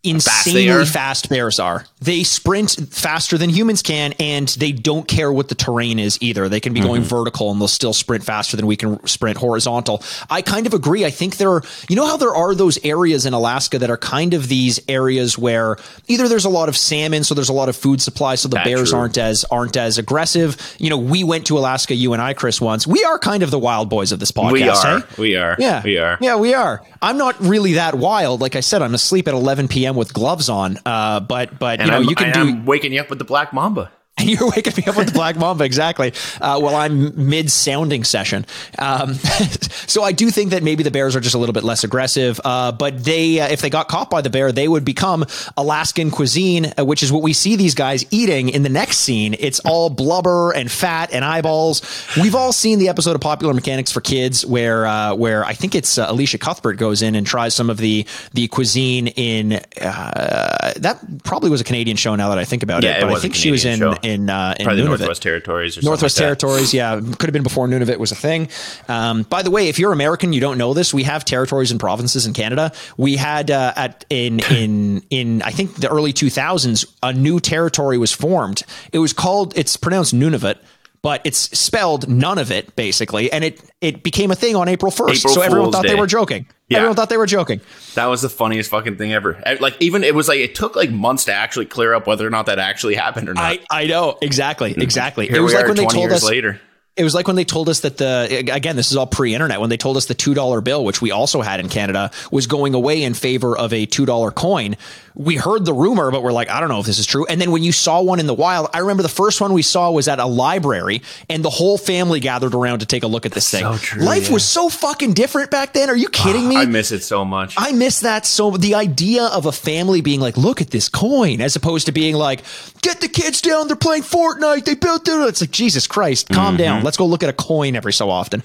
insanely are. fast bears are. They sprint faster than humans can, and they don't care what the terrain is either. They can be going vertical and they'll still sprint faster than we can sprint horizontal. I kind of agree. I think there are, you know, how there are those areas in Alaska that are kind of these areas where either there's a lot of salmon, so there's a lot of food supply, so the bears true. aren't as aren't as aggressive. You know, we went to Alaska, you and I, Chris, once. We are kind of the wild boys of this podcast. We are, eh? we are, Yeah, we are. Yeah, we are. I'm not really that wild. Like I said, I'm asleep at 11 p.m. with gloves on. Uh, but but And you know, I'm, you can and do. I'm waking you up with the black mamba. you're waking me up with the black mamba exactly uh, while I'm mid sounding session. Um, so I do think that maybe the bears are just a little bit less aggressive. Uh, but they, uh, if they got caught by the bear, they would become Alaskan cuisine, uh, which is what we see these guys eating in the next scene. It's all blubber and fat and eyeballs. We've all seen the episode of Popular Mechanics for Kids where uh, where I think it's uh, Elisha Cuthbert goes in and tries some of the the cuisine in that probably was a Canadian show. Now that I think about Yeah, it, it but I was a think she was in. In uh, in Probably Nunavut. Northwest Territories or Northwest like that. Territories, yeah, could have been before Nunavut was a thing. Um, by the way, if you're American, you don't know this. We have territories and provinces in Canada. We had uh, at in in in I think the early 2000s, a new territory was formed. It was called. It's pronounced Nunavut. But it's spelled none of it basically, and it it became a thing on April first. So everyone Fool's thought they were joking. Yeah. Everyone thought they were joking. That was the funniest fucking thing ever. Like even it was like it took like months to actually clear up whether or not that actually happened or not. I I know exactly mm-hmm. exactly. Here it was we like are when they told us later. It was like when they told us that the again, this is all pre-internet. When they told us the two dollar bill, which we also had in Canada, was going away in favor of a two dollar coin. We heard the rumor, but we're like, I don't know if this is true. And then when you saw one in the wild, I remember the first one we saw was at a library, and the whole family gathered around to take a look at this thing. so true, Life yeah. was so fucking different back then. Are you kidding me? I miss it so much. I miss that so the idea of a family being like, look at this coin, as opposed to being like, get the kids down, they're playing Fortnite, they built it. It's like, Jesus Christ, calm mm-hmm. down. Let's go look at a coin every so often.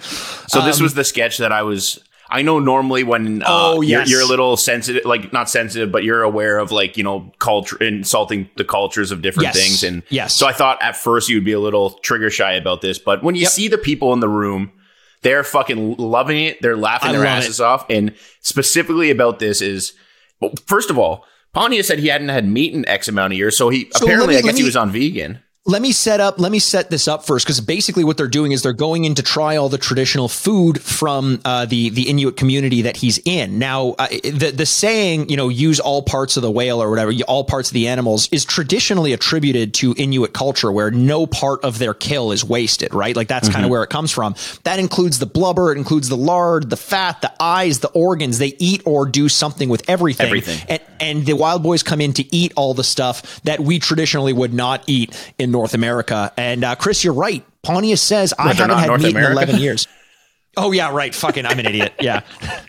So this um, was the sketch that I was. I know normally when uh, Oh, you're, yes. you're a little sensitive, like not sensitive, but you're aware of like you know culture insulting the cultures of different Yes. things, and Yes. So I thought at first you would be a little trigger shy about this, but when you Yep. see the people in the room, they're fucking loving it. They're laughing I their asses off, and specifically about this is, well, first of all, Pontius said he hadn't had meat in X amount of years, so he So apparently me- I guess let he was on vegan. Let me set up. Let me set this up first, because basically what they're doing is they're going in to try all the traditional food from uh, the the Inuit community that he's in. Now, uh, the the saying, you know, use all parts of the whale or whatever, all parts of the animals, is traditionally attributed to Inuit culture, where no part of their kill is wasted. Right, like that's kind of where it comes from. That includes the blubber, it includes the lard, the fat, the eyes, the organs. They eat or do something with everything. Everything. And, and the wild boys come in to eat all the stuff that we traditionally would not eat in North America. And uh, Chris, you're right. Pontius says I haven't had North meat America? in 11 years. Oh yeah, right. Fucking, I'm an idiot. Yeah.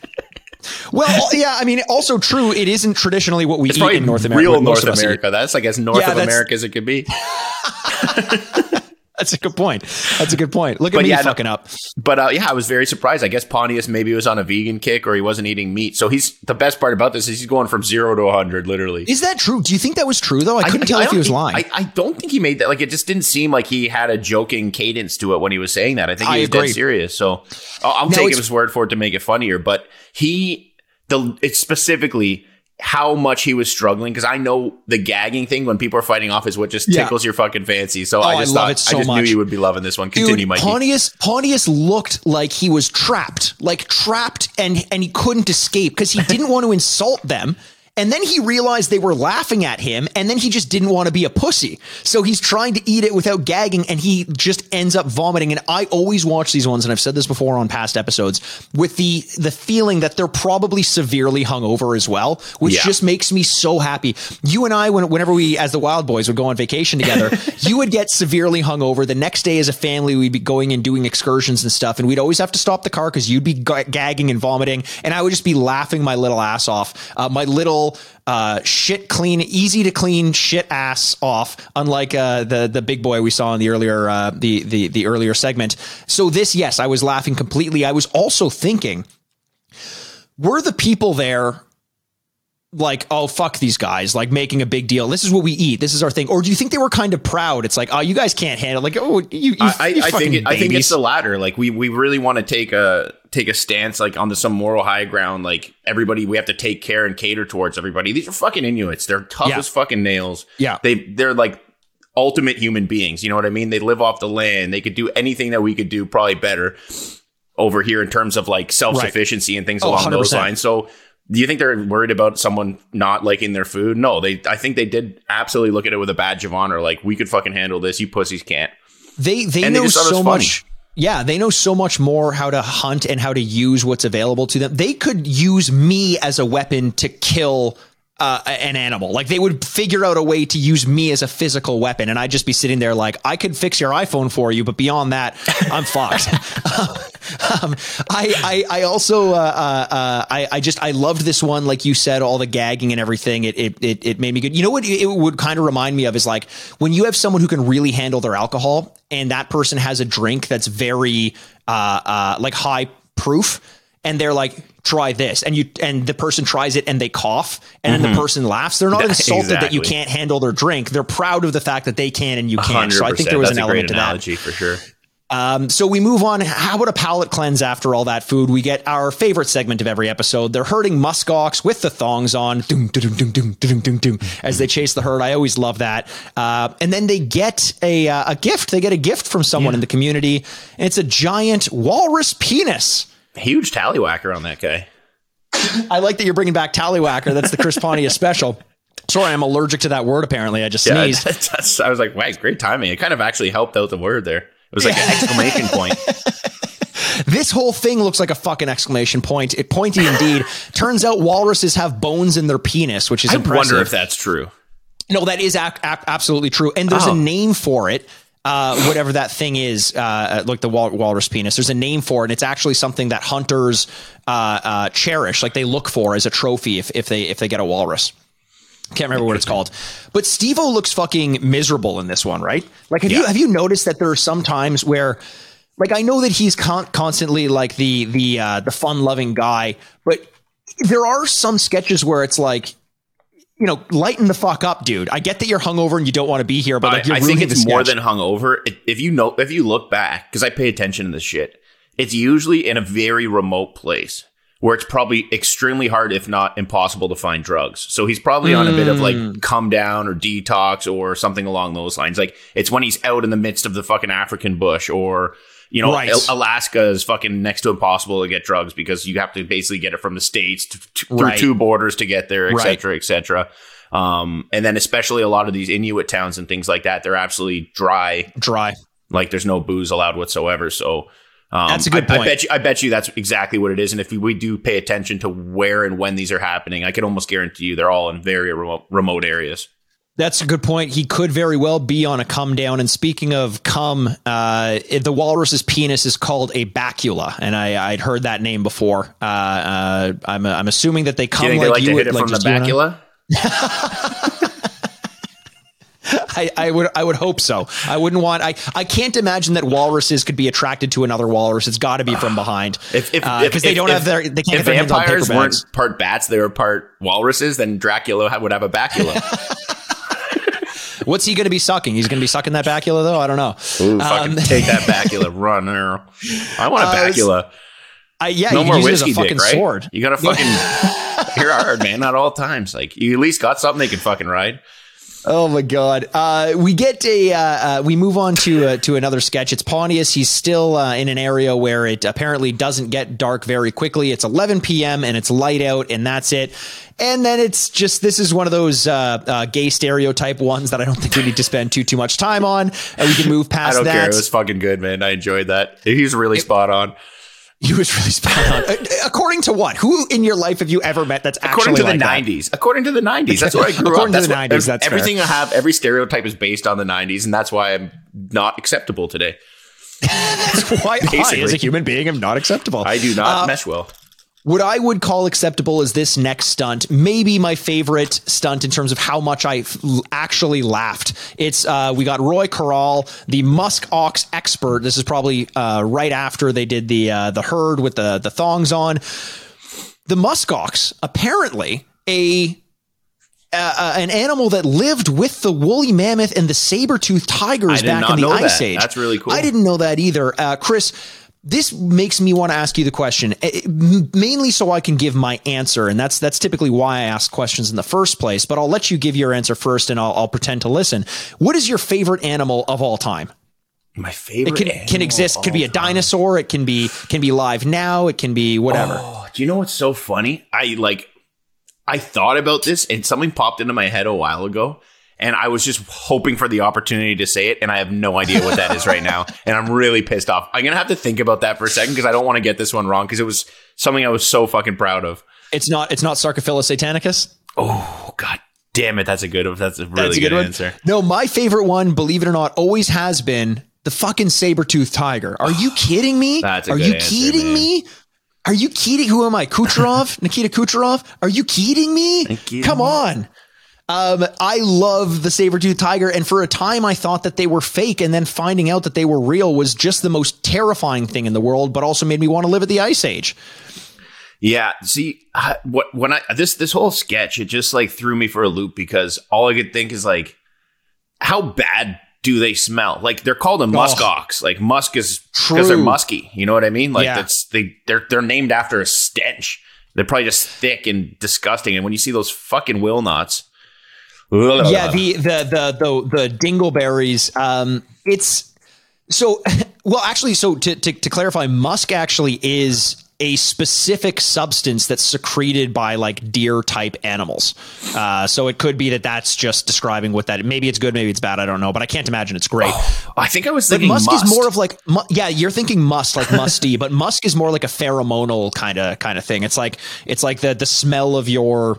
Well, yeah. I mean, also true. It isn't traditionally what we It's eat in North America. real North. America. That's like as North Yeah, of America as it could be. That's a good point. That's a good point. Look at But me yeah, fucking up. But uh, yeah, I was very surprised. I guess Pontius maybe was on a vegan kick or he wasn't eating meat. So he's the best part about this is he's going from zero to hundred, literally. Is that true? Do you think that was true though? I couldn't tell I if he was think- lying. I, I don't think he made that. Like it just didn't seem like he had a joking cadence to it when he was saying that. I think he was dead serious. So I'll, I'll take his word for it to make it funnier. But he, the it's specifically how much he was struggling because I know the gagging thing when people are fighting off is what just Yeah. tickles your fucking fancy. So Oh, I I just love thought so I just much. knew you would be loving this one. Continue, Dude, Mikey. Pontius Pontius looked like he was trapped, like trapped, and and he couldn't escape because he didn't want to insult them. And then he realized they were laughing at him, and then he just didn't want to be a pussy. So he's trying to eat it without gagging, and he just ends up vomiting. And I always watch these ones, and I've said this before on past episodes, with the the feeling that they're probably severely hungover as well, which Yeah. just makes me so happy. You and I, when, whenever we, as the Wild Boys, would go on vacation together, you would get severely hungover. The next day, as a family, we'd be going and doing excursions and stuff, and we'd always have to stop the car because you'd be ga- gagging and vomiting, and I would just be laughing my little ass off. Uh, my little uh, shit clean, easy to clean shit ass off. Unlike uh, the the big boy we saw in the earlier uh, the the the earlier segment. So this, yes, I was laughing completely. I was also thinking, were the people there like, oh fuck these guys, like making a big deal. This is what we eat. This is our thing. Or do you think they were kind of proud? It's like, oh, you guys can't handle. Like, oh, you, you, I, I, you I fucking think it, I think it's the latter. Like we we really want to take a take a stance like on the some moral high ground. Like everybody, we have to take care and cater towards everybody. These are fucking Inuits. They're tough Yeah. as fucking nails. Yeah. they they're like ultimate human beings. You know what I mean? They live off the land. They could do anything that we could do, probably better over here in terms of like self sufficiency and things Oh, along those 100%. lines. So. Do you think they're worried about someone not liking their food? No, they. I think they did absolutely look at it with a badge of honor. Like we could fucking handle this. You pussies can't. they they And know it so much. Yeah, they know so much more how to hunt and how to use what's available to them. They could use me as a weapon to kill uh, an animal. Like they would figure out a way to use me as a physical weapon, and I'd just be sitting there like, I could fix your iPhone for you, but beyond that, I'm fucked. um, I, I, I also, uh, uh, I, I just, I loved this one. Like you said, all the gagging and everything. It, it, it, it made me good. You know what? It would kind of remind me of is like when you have someone who can really handle their alcohol, and that person has a drink that's very, uh, uh, like high proof and they're like try this and you and the person tries it and they cough and mm-hmm. then the person laughs they're not insulted exactly. that you can't handle their drink they're proud of the fact that they can and you can't so i think there was That's an element to analogy that for sure um, so we move on. How about a palate cleanse after all that food? We get our favorite segment of every episode. They're herding muskox with the thongs on, doom, doom, doom, doom, doom, doom, doom, as they chase the herd. I always love that. Uh, and then they get a uh, a gift. They get a gift from someone yeah. in the community, and it's a giant walrus penis. Huge tallywhacker on that guy. I like that you're bringing back tallywhacker. That's the Chris Pontius special. Sorry, I'm allergic to that word. Apparently, I just yeah, sneezed. I was like, "Wow, great timing!" It kind of actually helped out the word there. It was like an exclamation point. This whole thing looks like a fucking exclamation point. It pointy indeed. Turns out walruses have bones in their penis, which is I impressive. wonder if that's true. No, that is ac- ac- absolutely true. And there's oh. a name for it uh, whatever that thing is, uh, like the wal- walrus penis. There's a name for it, and it's actually something that hunters uh, uh, cherish, like they look for as a trophy if, if they if they get a walrus. Can't remember what it's called, but Steve-O looks fucking miserable in this one, right? Like, have yeah. you have you noticed that there are some times where, like, I know that he's con- constantly like the the uh, the fun loving guy, but there are some sketches where it's like you know, lighten the fuck up, dude. I get that you're hungover and you don't want to be here, but like, I, I think it's more than hungover. If you know, if you look back, because I pay attention to this shit, it's usually in a very remote place where it's probably extremely hard, if not impossible, to find drugs. So he's probably on a bit of like hmm. come down or detox or something along those lines. Like it's when he's out in the midst of the fucking African bush or you know, right. Alaska is fucking next to impossible to get drugs because you have to basically get it from the states to, to, through right. two borders to get there, et cetera, et cetera. Um, and then especially a lot of these Inuit towns and things like that, they're absolutely dry, dry. Like there's no booze allowed whatsoever. So um, that's a good I, point. I bet you. I bet you that's exactly what it is. And if we do pay attention to where and when these are happening, I can almost guarantee you they're all in very remote, remote areas. That's a good point. He could very well be on a come down. And speaking of come, uh, the walrus's penis is called a bacula, and I, would heard that name before. Uh, uh, I'm, I'm assuming that they come like, they like you hit it like from the bacula. I, I, would I would hope so. I wouldn't want I I can't imagine that walruses could be attracted to another walrus. It's got to be from behind. If if because uh, they don't if, have their they can't if vampires weren't part bats, they were part walruses. Then Dracula would have a bacula. What's he going to be sucking? He's going to be sucking that bacula though. I don't know. Ooh, fucking um, take that bacula, run. I want a uh, bacula. Uh, I, yeah, no more whiskey dick, right? Sword. You got to fucking. you're hard, man. Not all times. Like you at least got something they can fucking ride. Oh my god! Uh, we get a uh, uh, we move on to uh, to another sketch. It's Pontius. He's still uh, in an area where it apparently doesn't get dark very quickly. It's 11 p.m. and it's light out, and that's it. And then it's just this is one of those uh, gay stereotype ones that I don't think we need to spend too too much time on. And we can move past. I don't that. care. It was fucking good, man. I enjoyed that. He was really it, spot on. He was really spot on. Uh, according to what? Who in your life have you ever met that's according to the like 90s? That? According to the 90s. That's where I grew according up. According to the 90s, that's everything fair. I have. Every stereotype is based on the 90s, and that's why I'm not acceptable today. that's why I, as a human being, am not acceptable. I do not uh, mesh well what I would call acceptable is this next stunt. Maybe my favorite stunt in terms of how much I f- actually laughed. It's uh, we got Roy Corral, the musk ox expert. This is probably uh, right after they did the uh, the herd with the the thongs on. The musk ox apparently a uh, an animal that lived with the woolly mammoth and the saber tooth tigers back in the Ice that. Age. That's really cool. I didn't know that either. Uh, Chris, this makes me want to ask you the question eh, eh, mainly so I can give my answer. And that's, that's typically why I ask questions in the first place, but I'll let you give your answer first and I'll, I'll pretend to listen. What is your favorite animal of all time? My favorite it can, can exist. Could be a dinosaur. It can be, can be live now. It can be whatever. Oh, do you know what's so funny? I like, I thought about this and something popped into my head a while ago and I was just hoping for the opportunity to say it, and I have no idea what that is right now, and I'm really pissed off. I'm gonna have to think about that for a second because I don't want to get this one wrong because it was something I was so fucking proud of. It's not. It's not Sarcophilus satanicus. Oh god damn it, that's a good that's a really That's a good, good answer. No, my favorite one, believe it or not, always has been the fucking saber-toothed tiger. Are you kidding me? That's a Are you answer, kidding man. me? Are you kidding? Who am I? Kucherov? Nikita Kucherov? Are you kidding me? Nikita. Come on. Um, I love the saber-toothed tiger, and for a time I thought that they were fake, and then finding out that they were real was just the most terrifying thing in the world, but also made me want to live at the ice age. Yeah, see, I, what when I this this whole sketch, it just like threw me for a loop because all I could think is like, how bad do they smell? Like they're called a musk ox. Like musk is because they're musky. You know what I mean? Like Yeah. that's they they're they're named after a stench. They're probably just thick and disgusting. And when you see those fucking will knots, yeah the the the the, the dingleberries um it's so well actually so to, to to clarify musk actually is a specific substance that's secreted by like deer type animals. Uh so it could be that that's just describing what that maybe it's good maybe it's bad i don't know but i can't imagine it's great. I think I was but thinking musk must. is more of like mu- yeah you're thinking must like musty but musk is more like a pheromonal kind of kind of thing. It's like it's like the the smell of your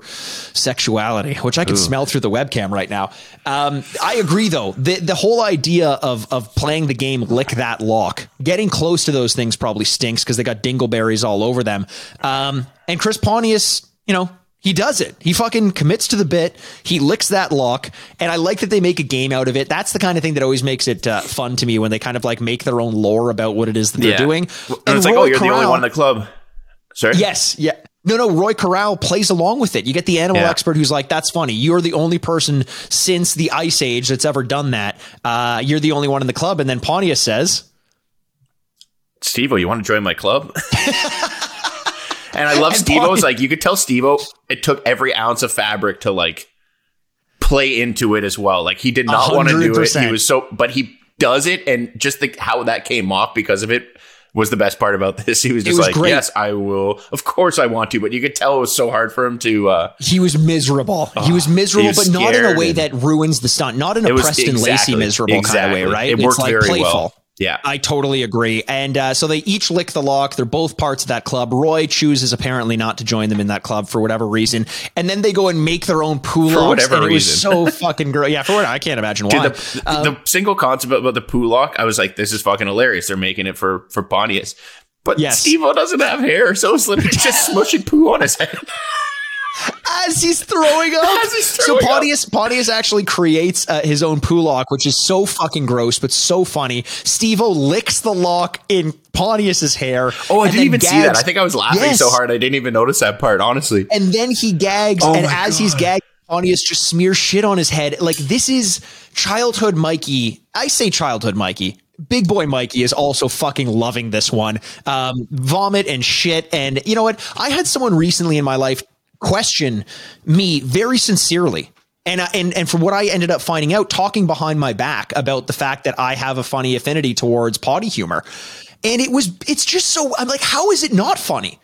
sexuality which i can smell through the webcam right now. Um i agree though. The the whole idea of of playing the game lick that lock getting close to those things probably stinks because they got dingleberries all over them um and chris pontius you know he does it. He fucking commits to the bit. He licks that lock, and I like that they make a game out of it. That's the kind of thing that always makes it uh, fun to me when they kind of like make their own lore about what it is that they're Yeah. doing. And it's like, oh, you're the only one in the club. Sorry. Yes, yeah. No, no. Roy Corral plays along with it. You get the animal Yeah. expert who's like, "That's funny. You're the only person since the Ice Age that's ever done that. Uh, you're the only one in the club." And then Pontius says, Steve, you want to join my club? and I love Bonnie- like you could tell Steve it took every ounce of fabric to like play into it as well. Like he did not want to do it. He was so but he does it and just the how that came off because of it was the best part about this. He was just was like, great. Yes, I will. Of course I want to, but you could tell it was so hard for him to uh he was miserable. he was miserable, was but not in a way that ruins the stunt. Not in a Preston exactly, Lacy miserable kind of way, right? It it's worked like very playful. well. Yeah. I totally agree. And uh, so they each lick the lock. They're both parts of that club. Roy chooses apparently not to join them in that club for whatever reason. And then they go and make their own pool For whatever and it was reason. so fucking great. Yeah, for what I can't imagine why. Dude, the, the single concept about the poo lock, I was like, this is fucking hilarious. They're making it for for Pontius. But Yes. Steve doesn't have hair, so it's literally just smushing poo on his head. As he's throwing up. As he's so throwing up. Pontius Pontius actually creates uh, his own poo lock, which is so fucking gross, but so funny. Steve-O licks the lock in Pontius's hair. Oh, I didn't then even see that. I think I was laughing Yes. so hard I didn't even notice that part, honestly. and then he gags, Oh and my as he's gagging, Pontius just smears shit on his head. Like this is childhood Mikey. I say childhood Mikey. Big boy Mikey is also fucking loving this one. Um, vomit and shit. And you know what? I had someone recently in my life question me very sincerely. And, and and from what I ended up finding out, talking behind my back about the fact that I have a funny affinity towards potty humor, and it was it's just so I'm like, how is it not funny?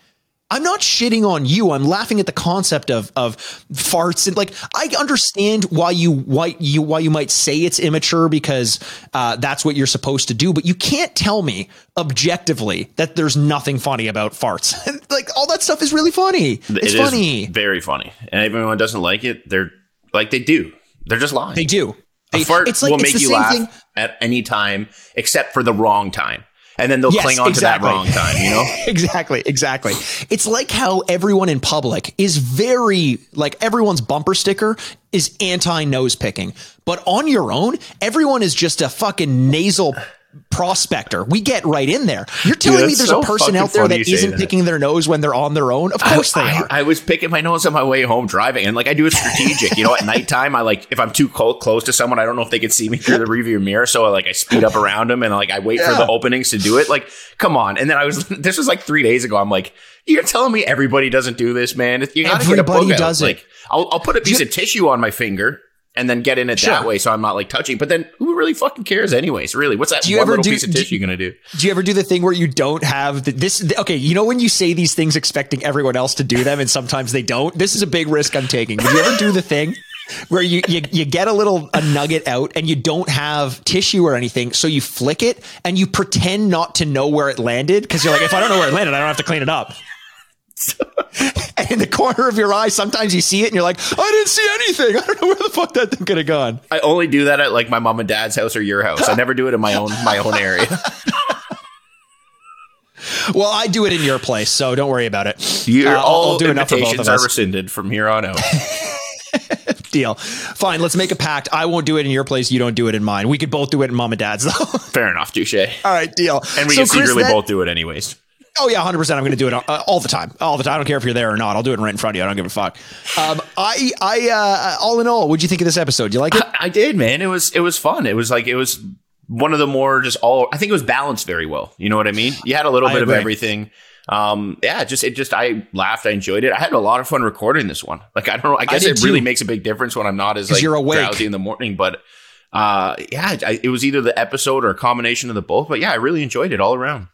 I'm not shitting on you. I'm laughing at the concept of of farts and like I understand why you why you why you might say it's immature because uh, that's what you're supposed to do, but you can't tell me objectively that there's nothing funny about farts. like all that stuff is really funny. It's It is funny. very funny. And everyone doesn't like it, they're like they do. They're just lying. They do. A They, fart it's like will make you laugh thing. at any time except for the wrong time. And then they'll Yes, cling on exactly. to that wrong time, you know? exactly, exactly. It's like how everyone in public is very like everyone's bumper sticker is anti nose picking, but on your own, everyone is just a fucking nasal prospector. We get right in there. You're telling me there's so a person out there that you isn't that. picking their nose when they're on their own? Of course they are. I was picking my nose on my way home driving, and like I do it strategic. you know, at nighttime, I like if I'm too close close to someone, I don't know if they can see me through the rearview mirror, so I like I speed up around them and like I wait for the openings to do it. Like, come on! And then I was this was like three days ago. I'm like, you're telling me everybody doesn't do this, man? You gotta get a Everybody does it. Like, I'll I'll put a piece Ju- of tissue on my finger. And then get in it that way, so I'm not like touching. But then, who really fucking cares, anyways? Really, what's that Do you ever little do- piece of do- tissue gonna do? Do you ever do the thing where you don't have the, this? the- okay, you know when you say these things expecting everyone else to do them, and sometimes they don't. This is a big risk I'm taking. Did you ever do the thing where you, you you get a little a nugget out and you don't have tissue or anything, so you flick it and you pretend not to know where it landed because you're like, if I don't know where it landed, I don't have to clean it up. and in the corner of your eye, sometimes you see it and you're like, I didn't see anything. I don't know where the fuck that thing could have gone. I only do that at like my mom and dad's house or your house. I never do it in my own my own area. Well, I do it in your place, so don't worry about it. You're Uh, all I'll do enough for both invitations are rescinded from here on out. Deal. Fine, let's make a pact. I won't do it in your place. You don't do it in mine. We could both do it in mom and dad's, though. Fair enough, touche. All right, deal. And we So, can Chris, secretly that- both do it anyways. Oh yeah, hundred percent. I'm going to do it uh, all the time, all the time. I don't care if you're there or not. I'll do it right in front of you. I don't give a fuck. Um, I, I, uh, all in all, what'd you think of this episode? Do you like it? I did, man. It was it was fun. It was like it was one of the more just all. I think it was balanced very well. You know what I mean? You had a little I bit agree. of everything. Um, yeah, just it just I laughed. I enjoyed it. I had a lot of fun recording this one. Like I don't know. I guess did it really too. makes a big difference when I'm not as like you're awake. drowsy in the morning. But uh, yeah, I, it was either the episode or a combination of the both. But yeah, I really enjoyed it all around.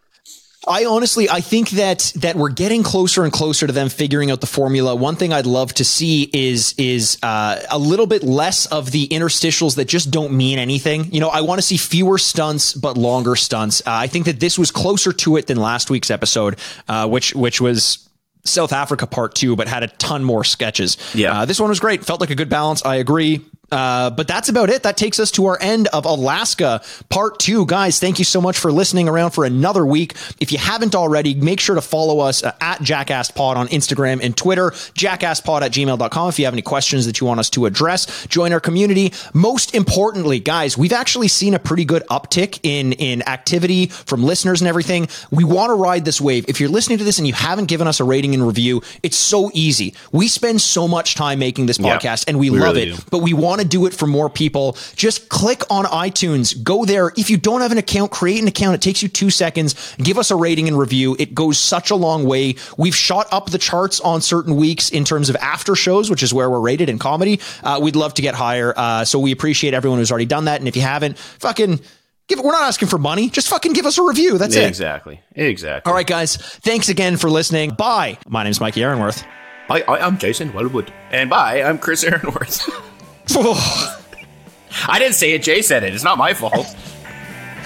I honestly, I think that that we're getting closer and closer to them figuring out the formula. One thing I'd love to see is is uh, a little bit less of the interstitials that just don't mean anything. You know, I want to see fewer stunts but longer stunts. Uh, I think that this was closer to it than last week's episode, uh, which which was. South Africa part two, but had a ton more sketches. Yeah. Uh, this one was great. Felt like a good balance. I agree. Uh, but that's about it. That takes us to our end of Alaska part two. Guys, thank you so much for listening around for another week. If you haven't already, make sure to follow us uh, at JackassPod on Instagram and Twitter, jackasspod at gmail.com if you have any questions that you want us to address. Join our community. Most importantly, guys, we've actually seen a pretty good uptick in, in activity from listeners and everything. We want to ride this wave. If you're listening to this and you haven't given us a rating and review, it's so easy. We spend so much time making this podcast and we, we love really it do. but we want to do it for more people. Just click on iTunes, go there. If you don't have an account, create an account. It takes you two seconds. Give us a rating and review. It goes such a long way. We've shot up the charts on certain weeks in terms of after shows, which is where we're rated in comedy. Uh, we'd love to get higher. Uh, so we appreciate everyone who's already done that. And if you haven't, fucking give it. We're not asking for money. Just fucking give us a review. That's it. Exactly. Exactly. All right, guys. Thanks again for listening. Bye. My name's Mikey Aaronworth. I, I, I'm Jason Wellwood. And bye, I'm Chris Aaronworth. I didn't say it. Jay said it. It's not my fault.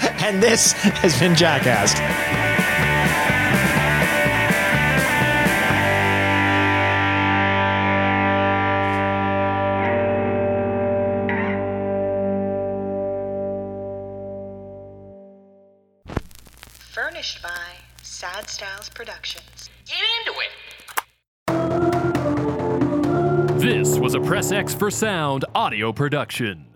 and this has been Jackass. Furnished by Sad Styles Productions. Get into it. Was a Press X for Sound audio production.